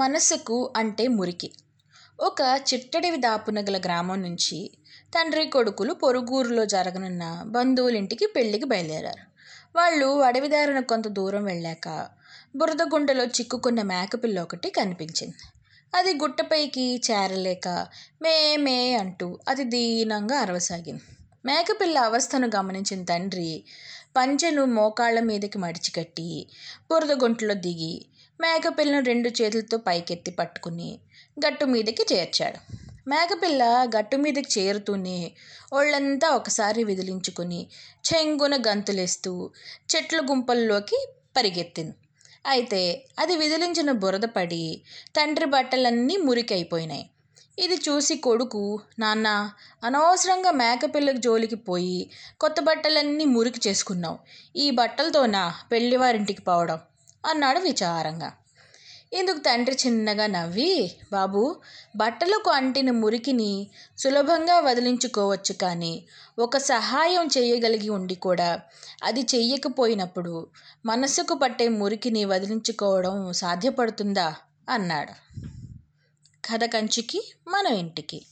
మనసుకు అంటే మురికి. ఒక చిట్టడివి దాపున గల గ్రామం నుంచి తండ్రి కొడుకులు పొరుగురులో జరగనున్న బంధువులింటికి పెళ్ళికి బయలుదేరారు. వాళ్ళు అడవిదారిన కొంత దూరం వెళ్ళాక బురద గుంటలో చిక్కుకున్న మేకపిల్ల ఒకటి కనిపించింది. అది గుట్టపైకి చేరలేక మే మే అంటూ అది దీనంగా అరవసాగింది. మేకపిల్ల అవస్థను గమనించిన తండ్రి పంచెను మోకాళ్ళ మీదకి మడిచికట్టి బురద గుంటలో దిగి మేకపిల్లను రెండు చేతులతో పైకెత్తి పట్టుకుని గట్టు మీదకి చేర్చాడు. మేకపిల్ల గట్టు మీదకి చేరుతూనే ఒళ్ళంతా ఒకసారి విదిలించుకుని చెంగున గంతులేస్తూ చెట్ల గుంపల్లోకి పరిగెత్తింది. అయితే అది విదిలించిన బురద పడి తండ్రి బట్టలన్నీ మురికైపోయినాయి. ఇది చూసి కొడుకు నాన్న అనవసరంగా మేకపిల్లకి జోలికి పోయి కొత్త బట్టలన్నీ మురికి చేసుకున్నావు. ఈ బట్టలతోనా పెళ్ళివారింటికి పోవడం? అన్నాడు విచారంగా. ఇందుకు తండ్రి చిన్నగా నవ్వి? బాబు బట్టలకు అంటిన మురికిని సులభంగా వదిలించుకోవచ్చు కానీ ఒక సహాయం చేయగలిగి ఉండి కూడా అది చెయ్యకపోయినప్పుడు మనసుకు పట్టే మురికిని వదిలించుకోవడం సాధ్యపడుతుందా? అన్నాడు. కథ కంచికి మన ఇంటికి.